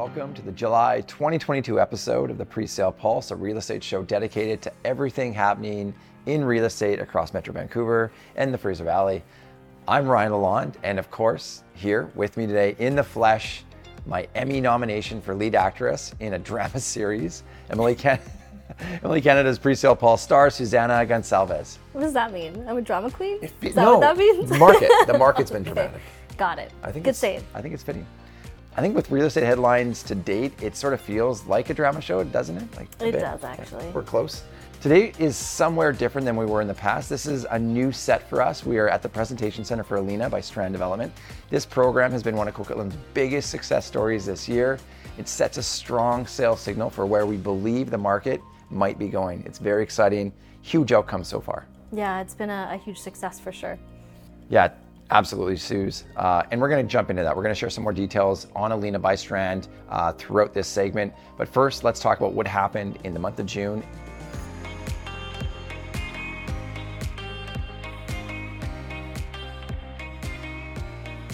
Welcome to the July 2022 episode of the Presale Pulse, a real estate show dedicated to everything happening in real estate across Metro Vancouver and the Fraser Valley. I'm Ryan Lalonde, and of course, here with me today in the flesh, my Emmy nomination for lead actress in a drama series, MLA Ken- MLA Canada's Presale Pulse star, Susanna Gonçalves. What does that mean? I'm a drama queen? Is that no, what that means? market. The market's been dramatic. Got it. I think Good it's, save. I think it's fitting. I think with real estate headlines to date, it sort of feels like a drama show, doesn't it? Like It bit. does, actually. We're close. Today is somewhere different than we were in the past. This is a new set for us. We are at the Presentation Center for Alina by Strand Development. This program has been one of Coquitlam's biggest success stories this year. It sets a strong sales signal for where we believe the market might be going. It's very exciting. Huge outcome so far. Yeah, it's been a, a huge success for sure. Yeah, absolutely, Suze. Uh, and we're going to jump into that. We're going to share some more details on Alina by Strand uh, throughout this segment. But first, let's talk about what happened in the month of June.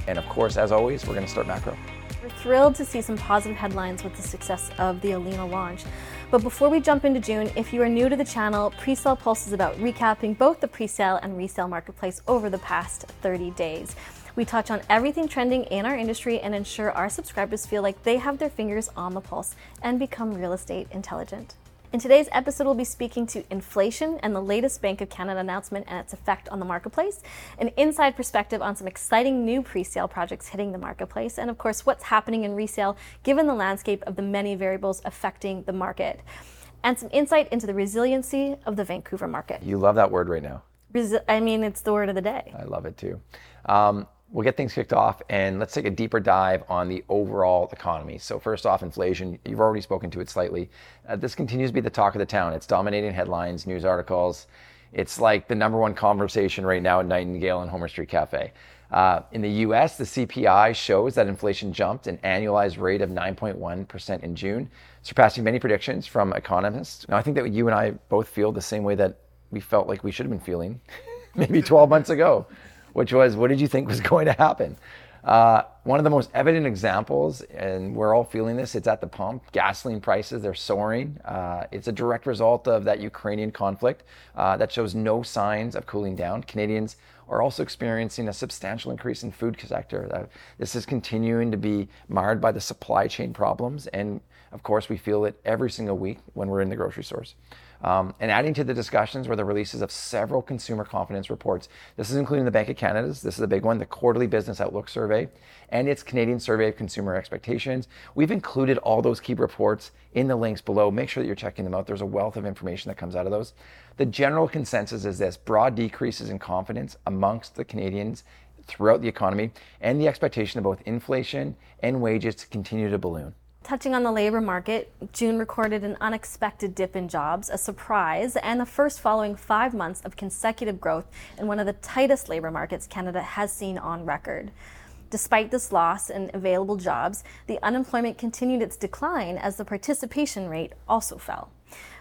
And of course, as always, we're going to start macro. We're thrilled to see some positive headlines with the success of the Alina launch. But before we jump into June, if you are new to the channel, Presale Pulse is about recapping both the presale and resale marketplace over the past 30 days. We touch on everything trending in our industry and ensure our subscribers feel like they have their fingers on the pulse and become real estate intelligent. In today's episode, we'll be speaking to inflation and the latest Bank of Canada announcement and its effect on the marketplace, an inside perspective on some exciting new pre-sale projects hitting the marketplace, and of course, what's happening in resale given the landscape of the many variables affecting the market, and some insight into the resiliency of the Vancouver market. You love that word right now. Resi- I mean, it's the word of the day. I love it too. Um, we'll get things kicked off and let's take a deeper dive on the overall economy. So, first off, inflation. You've already spoken to it slightly. Uh, this continues to be the talk of the town. It's dominating headlines, news articles. It's like the number one conversation right now at Nightingale and Homer Street Cafe. Uh, in the US, the CPI shows that inflation jumped an annualized rate of 9.1% in June, surpassing many predictions from economists. Now, I think that you and I both feel the same way that we felt like we should have been feeling maybe 12 months ago, which was what did you think was going to happen? Uh, one of the most evident examples, and we're all feeling this, it's at the pump. Gasoline prices, they're soaring. Uh, it's a direct result of that Ukrainian conflict uh, that shows no signs of cooling down. Canadians are also experiencing a substantial increase in food sector. Uh, this is continuing to be marred by the supply chain problems, and of course, we feel it every single week when we're in the grocery stores. Um, and adding to the discussions were the releases of several consumer confidence reports. This is including the Bank of Canada's, this is a big one, the Quarterly Business Outlook Survey, and its Canadian Survey of Consumer Expectations. We've included all those key reports in the links below. Make sure that you're checking them out. There's a wealth of information that comes out of those. The general consensus is this broad decreases in confidence amongst the Canadians throughout the economy, and the expectation of both inflation and wages to continue to balloon. Touching on the labor market, June recorded an unexpected dip in jobs, a surprise, and the first following five months of consecutive growth in one of the tightest labor markets Canada has seen on record. Despite this loss in available jobs, the unemployment continued its decline as the participation rate also fell.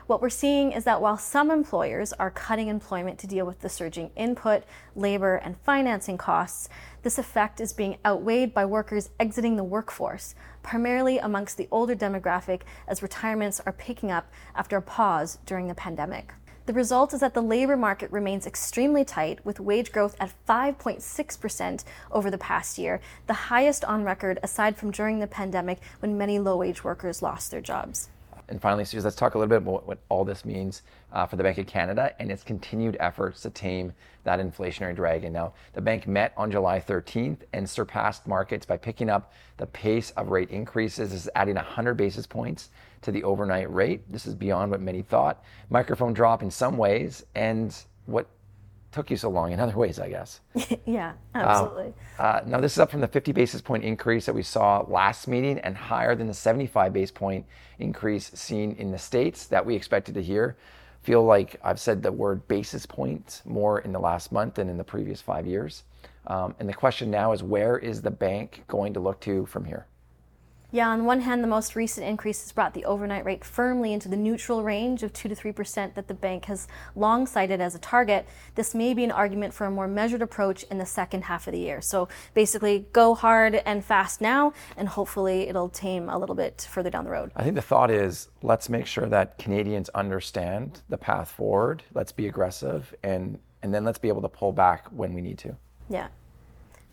What we're seeing is that while some employers are cutting employment to deal with the surging input, labor, and financing costs, this effect is being outweighed by workers exiting the workforce, primarily amongst the older demographic as retirements are picking up after a pause during the pandemic. The result is that the labor market remains extremely tight, with wage growth at 5.6% over the past year, the highest on record aside from during the pandemic when many low wage workers lost their jobs. And finally, Suze, let's talk a little bit about what all this means uh, for the Bank of Canada and its continued efforts to tame that inflationary dragon. Now, the bank met on July 13th and surpassed markets by picking up the pace of rate increases. This is adding 100 basis points to the overnight rate. This is beyond what many thought. Microphone drop in some ways, and what took you so long in other ways, I guess. yeah, absolutely. Uh, now, this is up from the 50 basis point increase that we saw last meeting and higher than the 75 base point increase seen in the States that we expected to hear. Feel like I've said the word basis points more in the last month than in the previous five years. Um, and the question now is where is the bank going to look to from here? Yeah, on one hand, the most recent increase has brought the overnight rate firmly into the neutral range of 2 to 3% that the bank has long cited as a target. This may be an argument for a more measured approach in the second half of the year. So basically, go hard and fast now, and hopefully it'll tame a little bit further down the road. I think the thought is let's make sure that Canadians understand the path forward. Let's be aggressive, and, and then let's be able to pull back when we need to. Yeah.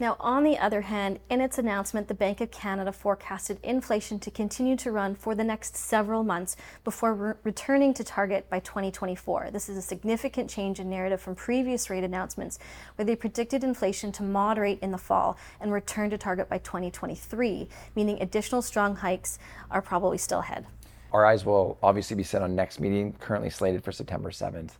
Now, on the other hand, in its announcement, the Bank of Canada forecasted inflation to continue to run for the next several months before re- returning to target by 2024. This is a significant change in narrative from previous rate announcements, where they predicted inflation to moderate in the fall and return to target by 2023, meaning additional strong hikes are probably still ahead. Our eyes will obviously be set on next meeting, currently slated for September 7th.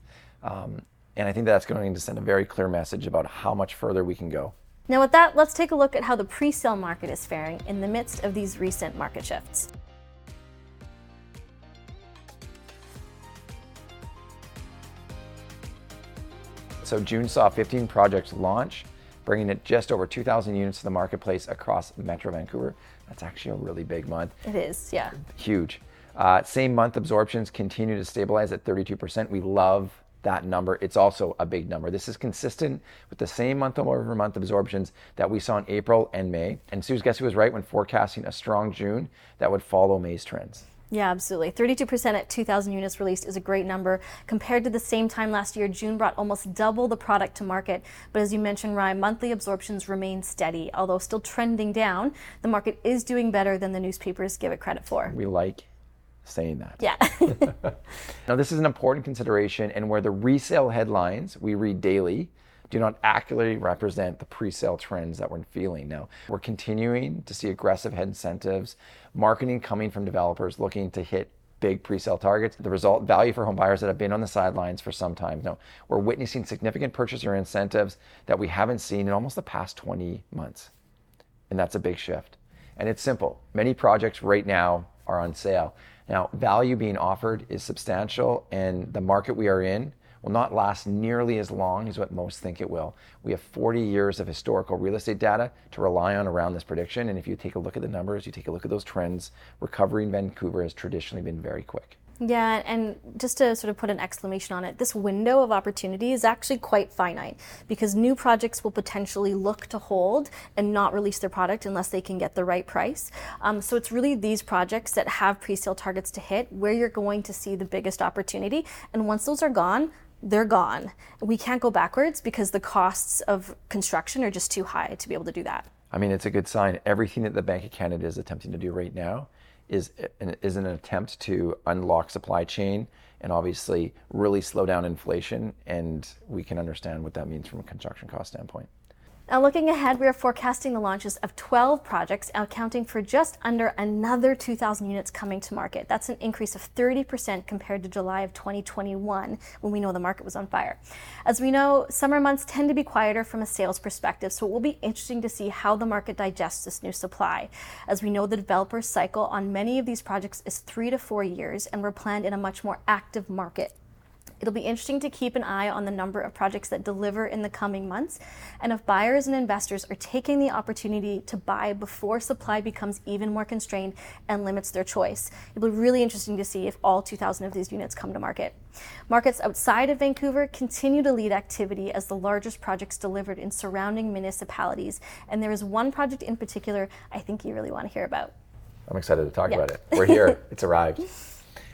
Um, and I think that's going to send a very clear message about how much further we can go. Now, with that, let's take a look at how the pre sale market is faring in the midst of these recent market shifts. So, June saw 15 projects launch, bringing it just over 2,000 units to the marketplace across Metro Vancouver. That's actually a really big month. It is, yeah. Huge. Uh, same month absorptions continue to stabilize at 32%. We love that number. It's also a big number. This is consistent with the same month over month absorptions that we saw in April and May. And Suze guess who was right when forecasting a strong June that would follow May's trends. Yeah, absolutely. 32% at 2,000 units released is a great number. Compared to the same time last year, June brought almost double the product to market. But as you mentioned, Ryan, monthly absorptions remain steady. Although still trending down, the market is doing better than the newspapers give it credit for. We like saying that. Yeah. now, this is an important consideration, and where the resale headlines we read daily do not accurately represent the pre-sale trends that we're feeling. Now, we're continuing to see aggressive head incentives, marketing coming from developers looking to hit big pre-sale targets. The result, value for home buyers that have been on the sidelines for some time. Now, we're witnessing significant purchaser incentives that we haven't seen in almost the past 20 months. And that's a big shift. And it's simple. Many projects right now are on sale. Now, value being offered is substantial, and the market we are in will not last nearly as long as what most think it will. We have 40 years of historical real estate data to rely on around this prediction, and if you take a look at the numbers, you take a look at those trends, recovery in Vancouver has traditionally been very quick. Yeah, and just to sort of put an exclamation on it, this window of opportunity is actually quite finite because new projects will potentially look to hold and not release their product unless they can get the right price. Um, so it's really these projects that have pre sale targets to hit where you're going to see the biggest opportunity. And once those are gone, they're gone. We can't go backwards because the costs of construction are just too high to be able to do that. I mean, it's a good sign. Everything that the Bank of Canada is attempting to do right now is an, is an attempt to unlock supply chain and obviously really slow down inflation. And we can understand what that means from a construction cost standpoint. Now, looking ahead, we are forecasting the launches of 12 projects, accounting for just under another 2,000 units coming to market. That's an increase of 30% compared to July of 2021, when we know the market was on fire. As we know, summer months tend to be quieter from a sales perspective, so it will be interesting to see how the market digests this new supply. As we know, the developer cycle on many of these projects is three to four years, and we're planned in a much more active market. It'll be interesting to keep an eye on the number of projects that deliver in the coming months, and if buyers and investors are taking the opportunity to buy before supply becomes even more constrained and limits their choice. It'll be really interesting to see if all 2,000 of these units come to market. Markets outside of Vancouver continue to lead activity as the largest projects delivered in surrounding municipalities, and there is one project in particular I think you really want to hear about. I'm excited to talk yeah. about it. We're here. it's arrived.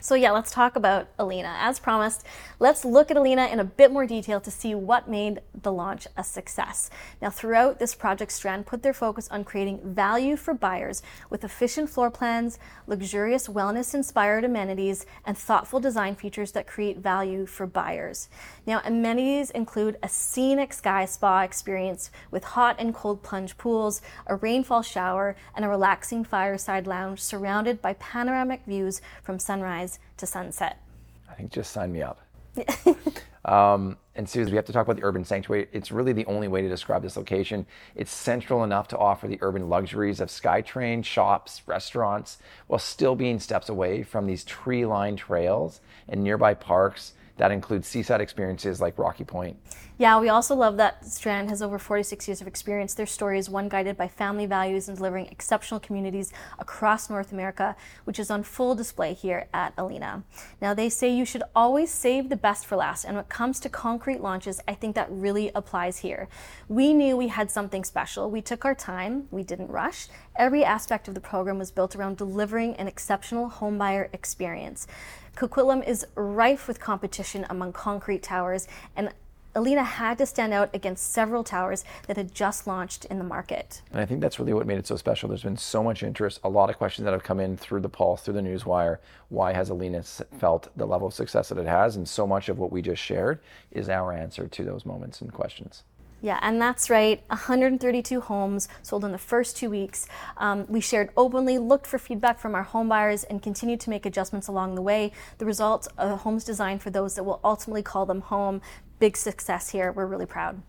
So, yeah, let's talk about Alina. As promised, let's look at Alina in a bit more detail to see what made the launch a success. Now, throughout this project, Strand put their focus on creating value for buyers with efficient floor plans, luxurious wellness inspired amenities, and thoughtful design features that create value for buyers. Now, amenities include a scenic sky spa experience with hot and cold plunge pools, a rainfall shower, and a relaxing fireside lounge surrounded by panoramic views from sunrise sunrise to sunset. I think just sign me up. um, and Susan, we have to talk about the urban sanctuary. It's really the only way to describe this location. It's central enough to offer the urban luxuries of SkyTrain, shops, restaurants, while still being steps away from these tree lined trails and nearby parks That includes seaside experiences like Rocky Point. Yeah, we also love that Strand has over 46 years of experience. Their story is one guided by family values and delivering exceptional communities across North America, which is on full display here at Alina. Now, they say you should always save the best for last, and when it comes to concrete launches, I think that really applies here. We knew we had something special. We took our time, we didn't rush. Every aspect of the program was built around delivering an exceptional homebuyer experience. Coquitlam is rife with competition among concrete towers, and Alina had to stand out against several towers that had just launched in the market. And I think that's really what made it so special. There's been so much interest, a lot of questions that have come in through the pulse, through the newswire. Why has Alina felt the level of success that it has? And so much of what we just shared is our answer to those moments and questions. Yeah, and that's right. 132 homes sold in the first two weeks. Um, we shared openly, looked for feedback from our home buyers, and continued to make adjustments along the way. The result, a homes designed for those that will ultimately call them home. Big success here. We're really proud.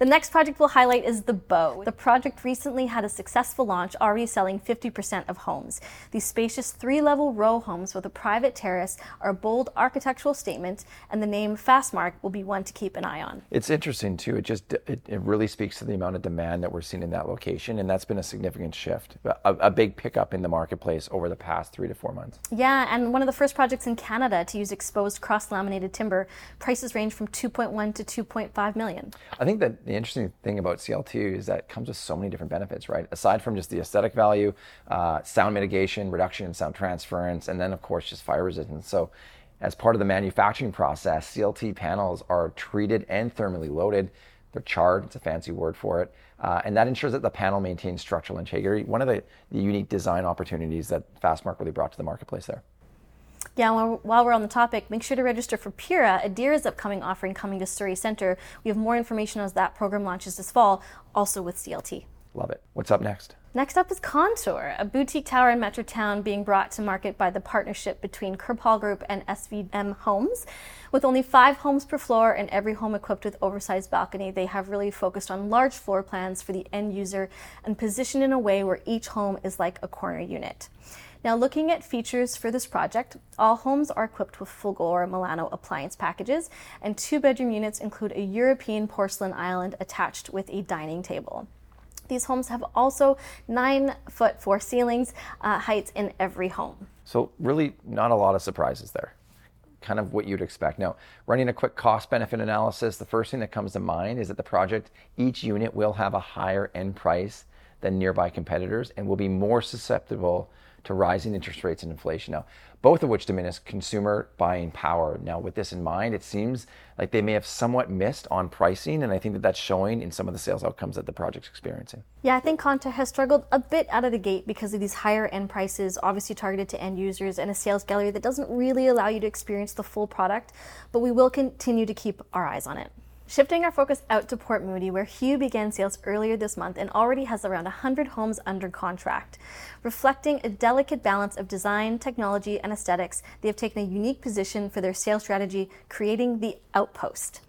The next project we'll highlight is The Bow. The project recently had a successful launch, already selling 50% of homes. These spacious three level row homes with a private terrace are a bold architectural statement, and the name Fastmark will be one to keep an eye on. It's interesting, too. It just it, it really speaks to the amount of demand that we're seeing in that location, and that's been a significant shift, a, a big pickup in the marketplace over the past three to four months. Yeah, and one of the first projects in Canada to use exposed cross laminated timber. Prices range from 2.1 to 2.5 million. I think that the interesting thing about CLT is that it comes with so many different benefits, right? Aside from just the aesthetic value, uh, sound mitigation, reduction in sound transference, and then of course just fire resistance. So as part of the manufacturing process, CLT panels are treated and thermally loaded. They're charred, it's a fancy word for it. Uh, and that ensures that the panel maintains structural integrity. One of the, the unique design opportunities that Fastmark really brought to the marketplace there. Yeah, while we're on the topic, make sure to register for Pura, Adera's upcoming offering coming to Surrey Centre. We have more information as that program launches this fall, also with CLT. Love it. What's up next? Next up is Contour, a boutique tower in Metrotown being brought to market by the partnership between Kirp Group and SVM Homes. With only five homes per floor and every home equipped with oversized balcony, they have really focused on large floor plans for the end user and positioned in a way where each home is like a corner unit. Now, looking at features for this project, all homes are equipped with Fulgor Milano appliance packages, and two bedroom units include a European porcelain island attached with a dining table. These homes have also nine foot four ceilings uh, heights in every home. So, really, not a lot of surprises there. Kind of what you'd expect. Now, running a quick cost benefit analysis, the first thing that comes to mind is that the project, each unit will have a higher end price than nearby competitors and will be more susceptible to rising interest rates and inflation now, both of which diminish consumer buying power. Now, with this in mind, it seems like they may have somewhat missed on pricing, and I think that that's showing in some of the sales outcomes that the project's experiencing. Yeah, I think Contour has struggled a bit out of the gate because of these higher end prices, obviously targeted to end users, and a sales gallery that doesn't really allow you to experience the full product, but we will continue to keep our eyes on it. Shifting our focus out to Port Moody, where Hue began sales earlier this month and already has around 100 homes under contract. Reflecting a delicate balance of design, technology, and aesthetics, they have taken a unique position for their sales strategy, creating the Outpost.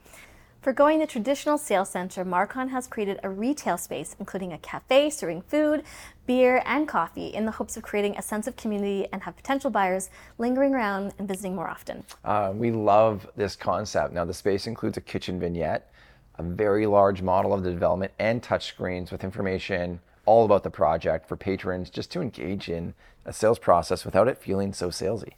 Forgoing the traditional sales center, Marcon has created a retail space, including a cafe serving food, beer, and coffee, in the hopes of creating a sense of community and have potential buyers lingering around and visiting more often. Uh, we love this concept. Now, the space includes a kitchen vignette, a very large model of the development, and touchscreens with information all about the project for patrons just to engage in a sales process without it feeling so salesy.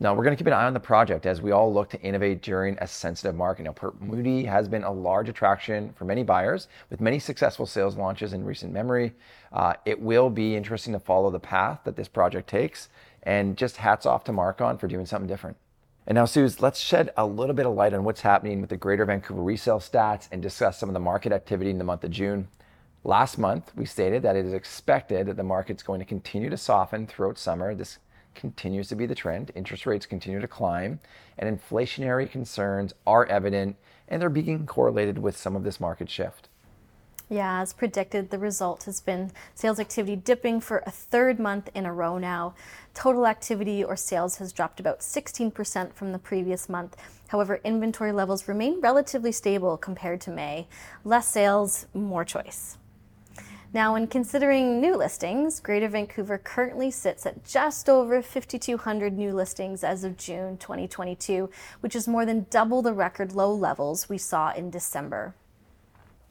Now, we're going to keep an eye on the project as we all look to innovate during a sensitive market. Now, Moody has been a large attraction for many buyers with many successful sales launches in recent memory. Uh, it will be interesting to follow the path that this project takes, and just hats off to Marcon for doing something different. And now, Suze, let's shed a little bit of light on what's happening with the Greater Vancouver resale stats and discuss some of the market activity in the month of June. Last month, we stated that it is expected that the market's going to continue to soften throughout summer. This continues to be the trend. Interest rates continue to climb, and inflationary concerns are evident, and they're being correlated with some of this market shift. Yeah, as predicted, the result has been sales activity dipping for a third month in a row now. Total activity or sales has dropped about 16% from the previous month. However, inventory levels remain relatively stable compared to May. Less sales, more choice. Now, when considering new listings, Greater Vancouver currently sits at just over 5,200 new listings as of June 2022, which is more than double the record low levels we saw in December.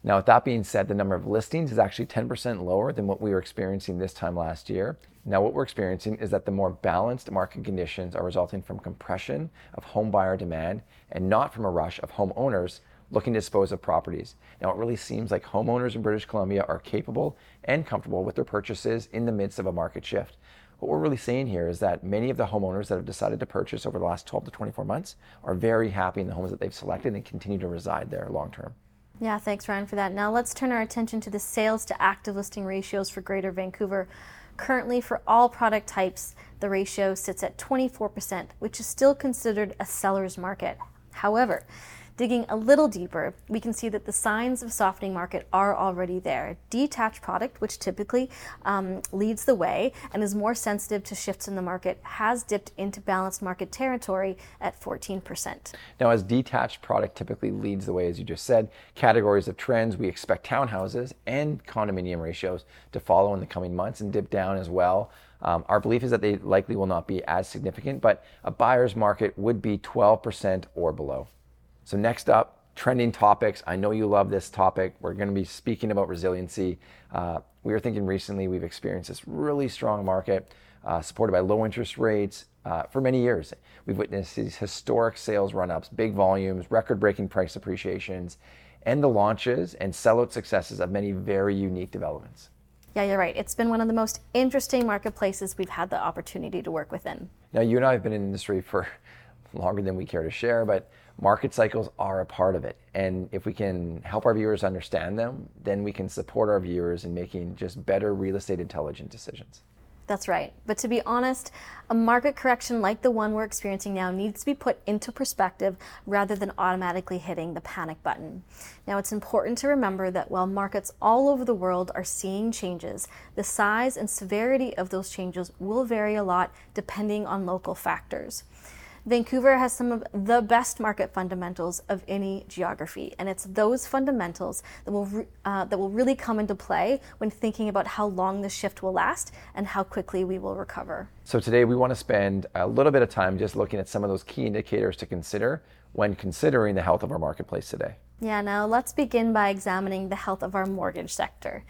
Now, with that being said, the number of listings is actually 10% lower than what we were experiencing this time last year. Now, what we're experiencing is that the more balanced market conditions are resulting from compression of home buyer demand and not from a rush of homeowners looking to dispose of properties. Now, it really seems like homeowners in British Columbia are capable and comfortable with their purchases in the midst of a market shift. What we're really seeing here is that many of the homeowners that have decided to purchase over the last 12 to 24 months are very happy in the homes that they've selected and continue to reside there long term. Yeah, thanks, Ryan, for that. Now let's turn our attention to the sales to active listing ratios for Greater Vancouver. Currently, for all product types, the ratio sits at 24%, which is still considered a seller's market. However, Digging a little deeper, we can see that the signs of softening market are already there. Detached product, which typically um, leads the way and is more sensitive to shifts in the market, has dipped into balanced market territory at 14%. Now, as detached product typically leads the way, as you just said, categories of trends, we expect townhouses and condominium ratios to follow in the coming months and dip down as well. Um, our belief is that they likely will not be as significant, but a buyer's market would be 12% or below. So, next up, trending topics. I know you love this topic. We're going to be speaking about resiliency. Uh, we were thinking recently we've experienced this really strong market uh, supported by low interest rates uh, for many years. We've witnessed these historic sales run ups, big volumes, record breaking price appreciations, and the launches and sellout successes of many very unique developments. Yeah, you're right. It's been one of the most interesting marketplaces we've had the opportunity to work within. Now, you and I have been in the industry for longer than we care to share, but market cycles are a part of it. And if we can help our viewers understand them, then we can support our viewers in making just better real estate intelligent decisions. That's right. But to be honest, a market correction like the one we're experiencing now needs to be put into perspective rather than automatically hitting the panic button. Now, it's important to remember that while markets all over the world are seeing changes, the size and severity of those changes will vary a lot depending on local factors. Vancouver has some of the best market fundamentals of any geography, and it's those fundamentals that will re- uh, that will really come into play when thinking about how long the shift will last and how quickly we will recover. So today we want to spend a little bit of time just looking at some of those key indicators to consider when considering the health of our marketplace today. Yeah, now let's begin by examining the health of our mortgage sector.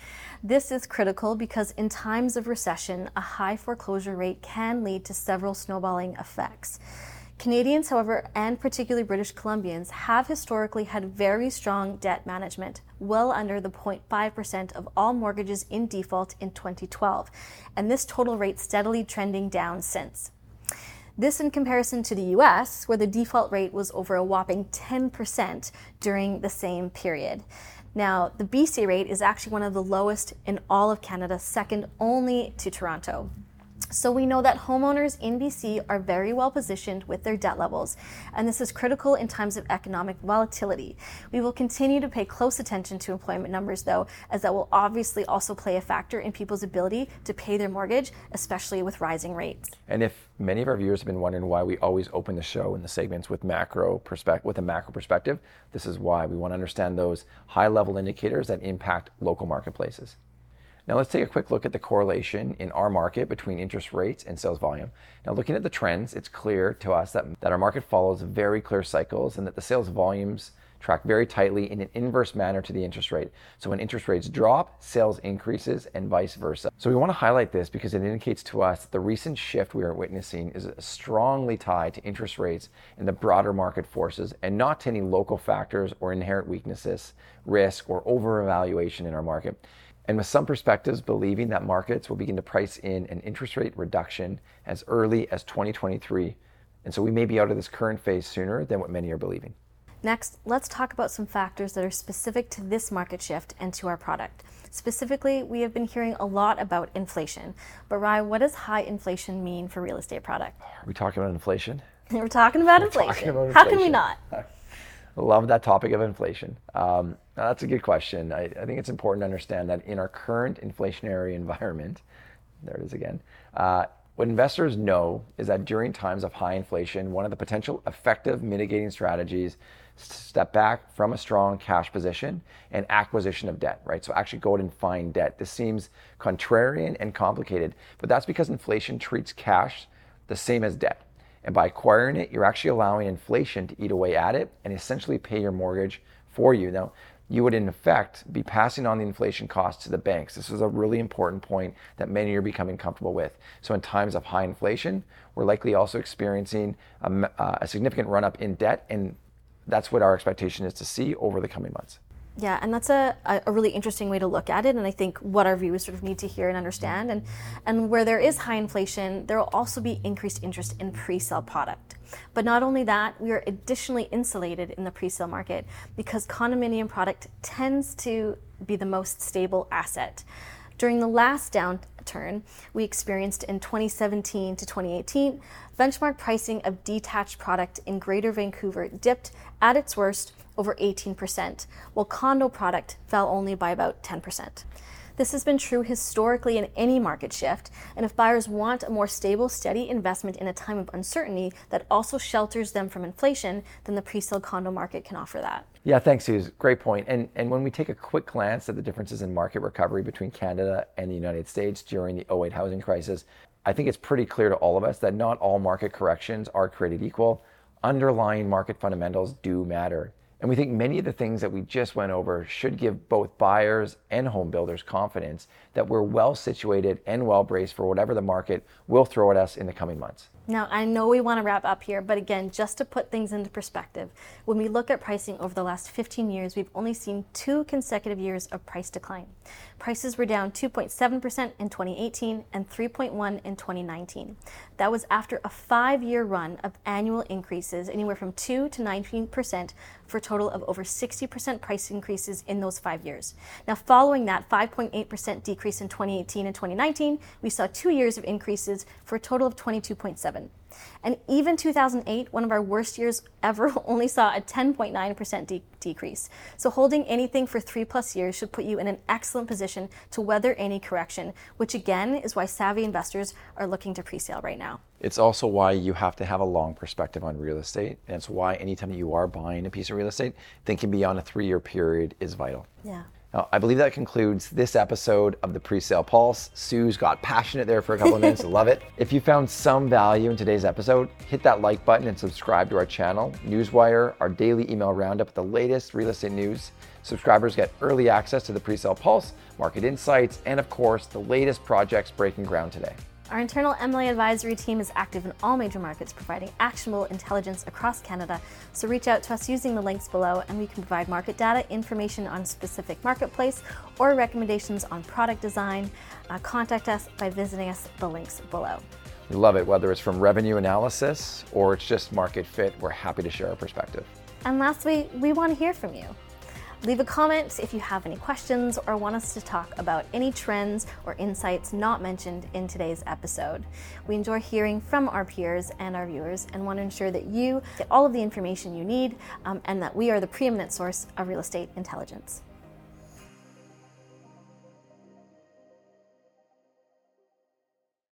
This is critical because in times of recession, a high foreclosure rate can lead to several snowballing effects. Canadians, however, and particularly British Columbians, have historically had very strong debt management, well under the 0.5% of all mortgages in default in 2012, and this total rate steadily trending down since. This in comparison to the US, where the default rate was over a whopping 10% during the same period. Now, the BC rate is actually one of the lowest in all of Canada, second only to Toronto. So we know that homeowners in BC are very well positioned with their debt levels, and this is critical in times of economic volatility. We will continue to pay close attention to employment numbers, though, as that will obviously also play a factor in people's ability to pay their mortgage, especially with rising rates. And if many of our viewers have been wondering why we always open the show in the segments with macro perspective, with a macro perspective, this is why we want to understand those high-level indicators that impact local marketplaces. Now let's take a quick look at the correlation in our market between interest rates and sales volume. Now looking at the trends, it's clear to us that, that our market follows very clear cycles and that the sales volumes track very tightly in an inverse manner to the interest rate. So when interest rates drop, sales increases and vice versa. So we want to highlight this because it indicates to us that the recent shift we are witnessing is strongly tied to interest rates and the broader market forces and not to any local factors or inherent weaknesses, risk, or overvaluation in our market and with some perspectives believing that markets will begin to price in an interest rate reduction as early as 2023. And so we may be out of this current phase sooner than what many are believing. Next, let's talk about some factors that are specific to this market shift and to our product. Specifically, we have been hearing a lot about inflation. But Rye, what does high inflation mean for real estate product? Are we talking about inflation? We're talking about, We're inflation. Talking about inflation. How can we not? Love that topic of inflation. Um, that's a good question. I, I, think it's important to understand that in our current inflationary environment, there it is again, uh, What investors know is that during times of high inflation, one of the potential effective mitigating strategies step back from a strong cash position and acquisition of debt, right? So actually go out and find debt. This seems contrarian and complicated, but that's because inflation treats cash the same as debt. And by acquiring it, you're actually allowing inflation to eat away at it and essentially pay your mortgage for you. Now, you would in effect be passing on the inflation costs to the banks. This is a really important point that many are becoming comfortable with. So, in times of high inflation, we're likely also experiencing a, uh, a significant run up in debt, and that's what our expectation is to see over the coming months. Yeah, and that's a, a really interesting way to look at it, and I think what our viewers sort of need to hear and understand. And, and where there is high inflation, there will also be increased interest in pre sale product. But not only that, we are additionally insulated in the pre sale market because condominium product tends to be the most stable asset. During the last downturn we experienced in 2017 to 2018, benchmark pricing of detached product in Greater Vancouver dipped at its worst over 18%, while condo product fell only by about 10%. This has been true historically in any market shift, and if buyers want a more stable, steady investment in a time of uncertainty that also shelters them from inflation, then the pre-sale condo market can offer that. Yeah, thanks, Suze. Great point. And and when we take a quick glance at the differences in market recovery between Canada and the United States during the 08 housing crisis, I think it's pretty clear to all of us that not all market corrections are created equal. Underlying market fundamentals do matter. And we think many of the things that we just went over should give both buyers and home builders confidence that we're well situated and well braced for whatever the market will throw at us in the coming months. Now, I know we want to wrap up here, but again, just to put things into perspective, when we look at pricing over the last 15 years, we've only seen two consecutive years of price decline. Prices were down 2.7% in 2018 and 3.1 in 2019. That was after a 5-year run of annual increases anywhere from 2 to 19% for a total of over 60% price increases in those 5 years. Now, following that 5.8% decrease in 2018 and 2019, we saw 2 years of increases for a total of 22.7 and even 2008, one of our worst years ever, only saw a 10.9% de- decrease. So holding anything for three plus years should put you in an excellent position to weather any correction, which again is why savvy investors are looking to pre-sale right now. It's also why you have to have a long perspective on real estate. And it's why anytime you are buying a piece of real estate, thinking beyond a three-year period is vital. Yeah. Now, I believe that concludes this episode of the Presale Pulse. Suze got passionate there for a couple of minutes. Love it. If you found some value in today's episode, hit that like button and subscribe to our channel. Newswire, our daily email roundup with the latest real estate news. Subscribers get early access to the Presale Pulse, market insights, and of course, the latest projects breaking ground today. Our internal MLA advisory team is active in all major markets, providing actionable intelligence across Canada. So reach out to us using the links below, and we can provide market data, information on specific marketplace, or recommendations on product design. Uh, contact us by visiting us the links below. We love it, whether it's from revenue analysis or it's just market fit. We're happy to share our perspective. And lastly, we want to hear from you. Leave a comment if you have any questions or want us to talk about any trends or insights not mentioned in today's episode. We enjoy hearing from our peers and our viewers and want to ensure that you get all of the information you need um, and that we are the preeminent source of real estate intelligence.